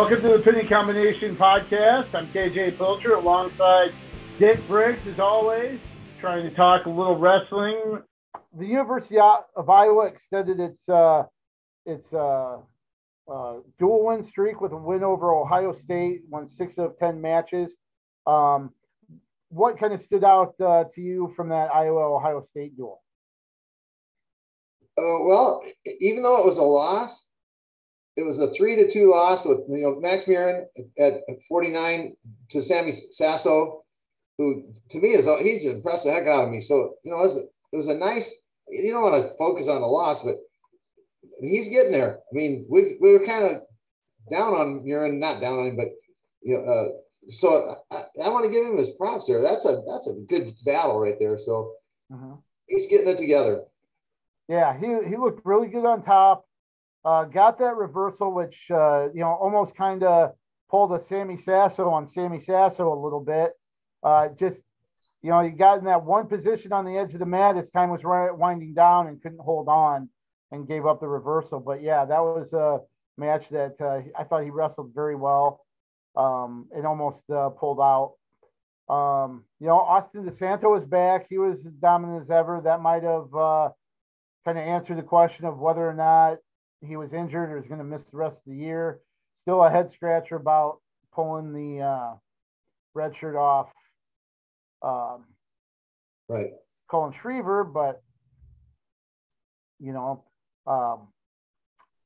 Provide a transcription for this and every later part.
Welcome to the Pinning Combination Podcast. I'm KJ Pilcher alongside Dick Briggs, as always, trying to talk a little wrestling. The University of Iowa extended its uh, its uh, uh, dual win streak with a win over Ohio State, won six of 10 matches. Um, what kind of stood out uh, to you from that Iowa Ohio State duel? Uh, well, even though it was a loss, it was a three to two loss with you know Max at, at 49 to Sammy Sasso, who to me is he's impressed the heck out of me. So you know it was, it was a nice. You don't want to focus on the loss, but he's getting there. I mean, we we were kind of down on Murin, not down on him, but you know. Uh, so I, I, want to give him his props there. That's a that's a good battle right there. So uh-huh. he's getting it together. Yeah, he he looked really good on top. Uh, got that reversal, which uh, you know almost kind of pulled a Sammy Sasso on Sammy Sasso a little bit. Uh, just you know, he got in that one position on the edge of the mat as time was winding down and couldn't hold on and gave up the reversal. But yeah, that was a match that uh, I thought he wrestled very well um, and almost uh, pulled out. Um, you know, Austin DeSanto was back. He was as dominant as ever. That might have uh, kind of answered the question of whether or not he was injured or is going to miss the rest of the year. Still a head scratcher about pulling the uh, red shirt off. Um, right. Cullen Schriever, but you know, um,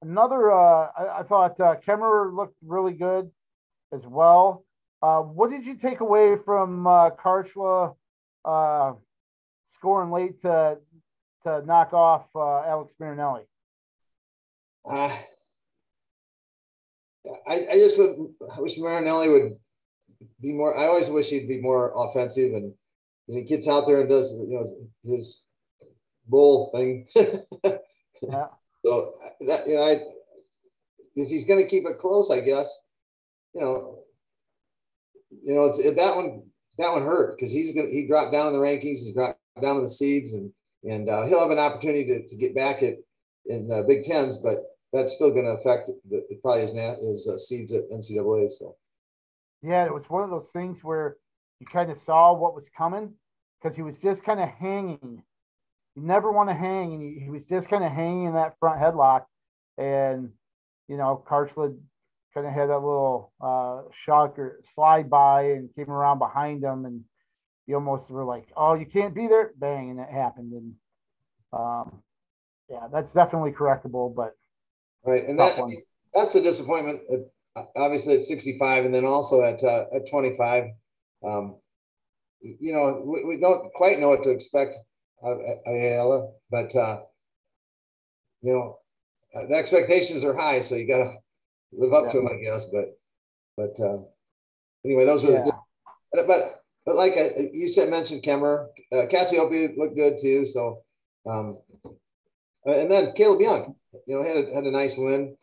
another. Uh, I, I, thought uh, Kemerer looked really good as well. Uh, what did you take away from uh, Kharchla uh, scoring late to to knock off uh, Alex Marinelli? Uh, I, I just would I wish Marinelli would be more. I always wish he'd be more offensive, and he gets out there and does you know his bull thing. yeah. So that you know, I, if he's going to keep it close, I guess you know, you know, it's it, that one that one hurt because he's gonna he dropped down in the rankings, he's dropped down in the seeds, and and uh, he'll have an opportunity to, to get back at in uh, Big Tens, but that's still going to affect the, probably his, his uh, seeds at NCAA. So, yeah, it was one of those things where you kind of saw what was coming because he was just kind of hanging. You never want to hang, and he, he was just kind of hanging in that front headlock, and you know, Kharchla kind of had that little uh, slide by and came around behind him, and you almost were like, "Oh, you can't be there!" Bang, and it happened. And um, yeah, that's definitely correctable, but right, and that, that's a disappointment. At, obviously, at 65, and then also at uh, at 25. Um, you know, we, we, don't quite know what to expect of Ayala, but uh, you know, the expectations are high, so you got to live up yeah. to them, I guess. But but uh, anyway, those were yeah. but, but but like uh, you said, mentioned Kemerer, uh, Cassioppi looked good too. So um, uh, and then Kaleb Young, you know, had a, had a nice win.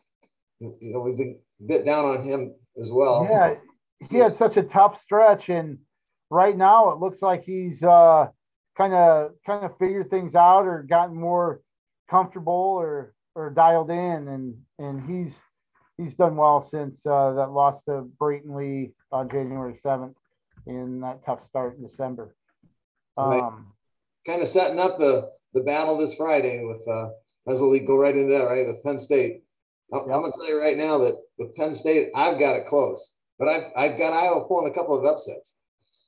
You know, we've been bit down on him as well. Yeah, so. he had such a tough stretch, and right now it looks like he's kind of kind of figured things out or gotten more comfortable or or dialed in, and and he's he's done well since uh, that loss to Brayton Lee on January 7th in that tough start in December. Um, right. Kind of setting up the, the battle this Friday with, uh, as well we go right into that, right? With Penn State. I'm. I'm going to tell you right now that with Penn State, I've got it close, but I've, I've got Iowa pulling a couple of upsets.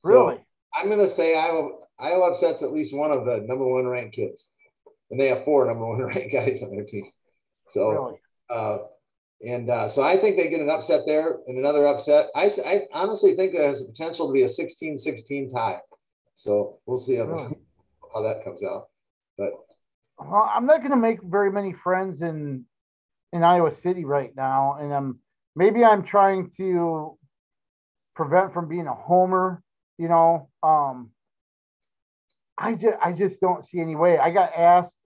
So really? I'm going to say Iowa, Iowa upsets at least one of the number one ranked kids. And they have four number one ranked guys on their team. So, really? uh, and uh, so I think they get an upset there and another upset. I, I honestly think it has the potential to be a 16 16 tie. So we'll see how, really? how that comes out. But well, I'm not going to make very many friends in in Iowa City right now, and I'm maybe I'm trying to prevent from being a homer. You know, um, I just I just don't see any way. I got asked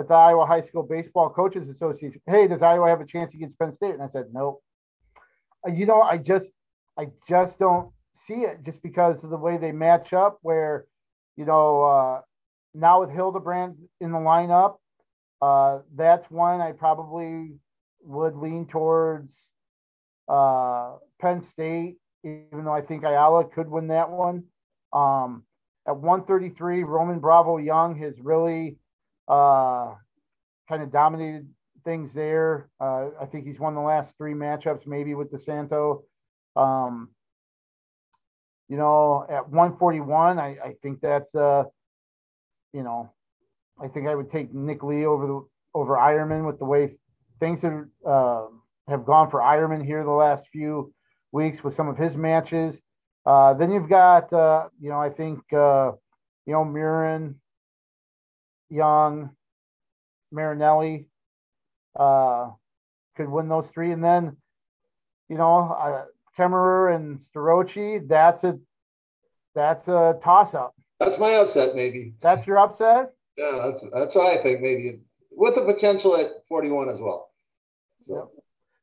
at the Iowa High School Baseball Coaches Association, hey, does Iowa have a chance against Penn State? And I said, nope. Uh, you know, I just, I just don't see it just because of the way they match up. Where, you know, uh, now with Hildebrandt in the lineup, uh, that's one I probably would lean towards uh, Penn State, even though I think Ayala could win that one. Um, at 133, Roman Bravo Young has really uh, kind of dominated things there. Uh, I think he's won the last three matchups, maybe with DeSanto. Um, you know, at 141, I, I think that's uh, you know, I think I would take Nick Lee over the over Eierman with the way things have uh, have gone for Eierman here the last few weeks with some of his matches. Uh, then you've got, uh, you know, I think, uh, you know, Murin, Young, Marinelli uh, could win those three. And then, you know, uh, Kemerer and Starocci, that's a that's a toss up. That's my upset, maybe. That's your upset? Yeah, that's that's what I think, maybe with the potential at 41 as well. So.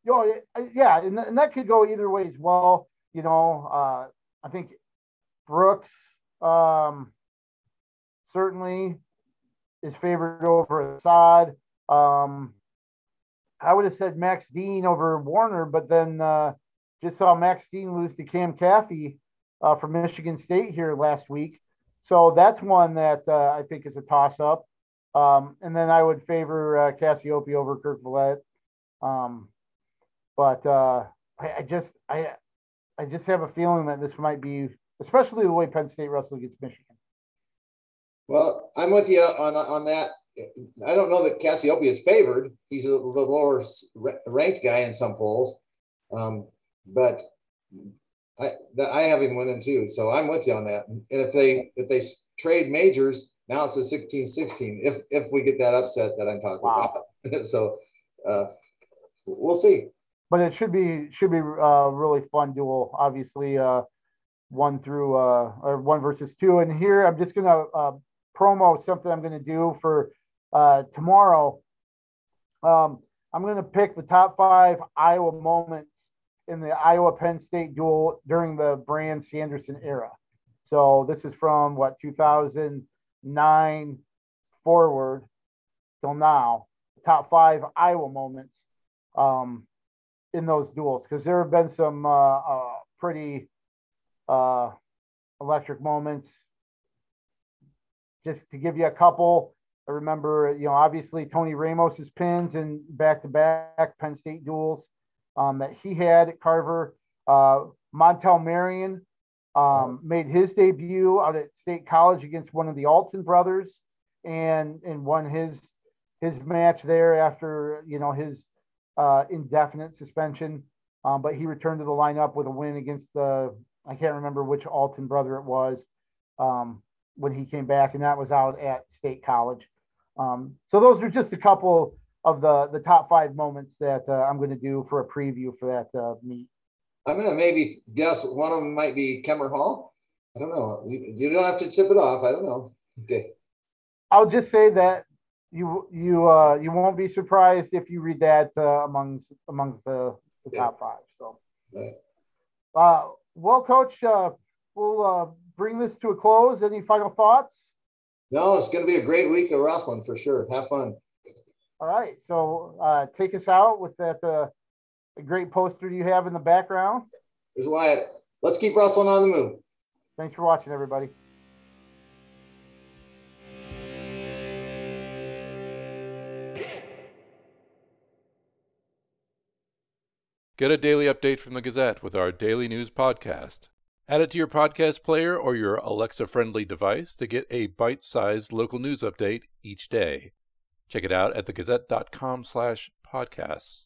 You know, yeah, and, and that could go either way as well. You know, uh, I think Brooks um, certainly is favored over Assad. Um, I would have said Max Dean over Warner, but then uh, just saw Max Dean lose to Cam Caffey uh, from Michigan State here last week. So that's one that uh, I think is a toss up. Um, and then I would favor uh, Cassioppi over Kerkvliet. Um, but uh, I, I, just I I just have a feeling that this might be, especially the way Penn State wrestling against Michigan. Well, I'm with you on on that. I don't know that Cassioppi is favored. He's a, the lower ranked guy in some polls, um, but I I have him winning too. So I'm with you on that. And if they if they trade majors, now it's a 16-16. If if we get that upset that I'm talking wow. about, so uh, we'll see. But it should be should be a uh, really fun duel. Obviously, uh, one through uh, or one versus two. And here I'm just gonna uh, promo something I'm gonna do for uh, tomorrow. Um, I'm gonna pick the top five Iowa moments in the Iowa Penn State duel during the Brands Sanderson era. So this is from what 2009 forward till now. Top five Iowa moments um, in those duels because there have been some uh, uh, pretty uh, electric moments. Just to give you a couple, I remember, you know, obviously Tony Ramos's pins and back-to-back Penn State duels um, that he had at Carver. Uh, Montell Marion um, made his debut out at State College against one of the Alton brothers, and and won his his match there after you know his uh, indefinite suspension. Um, but he returned to the lineup with a win against the I can't remember which Alton brother it was um, when he came back, and that was out at State College. Um, so those are just a couple of the the top five moments that uh, I'm going to do for a preview for that uh, meet. I'm gonna maybe guess one of them might be Kemmer Hall. I don't know. You, you don't have to tip it off. I don't know. Okay. I'll just say that you you uh you won't be surprised if you read that uh, amongst amongst the, the yeah. top five. So, right. uh, well, Coach, uh, we'll uh, bring this to a close. Any final thoughts? No, it's going to be a great week of wrestling for sure. Have fun. All right, so uh, take us out with that uh, great poster you have in the background. Here's Wyatt. Let's keep wrestling on the move. Thanks for watching, everybody. Get a daily update from the Gazette with our daily news podcast. Add it to your podcast player or your Alexa friendly device to get a bite sized local news update each day. Check it out at thegazette.com slash podcasts.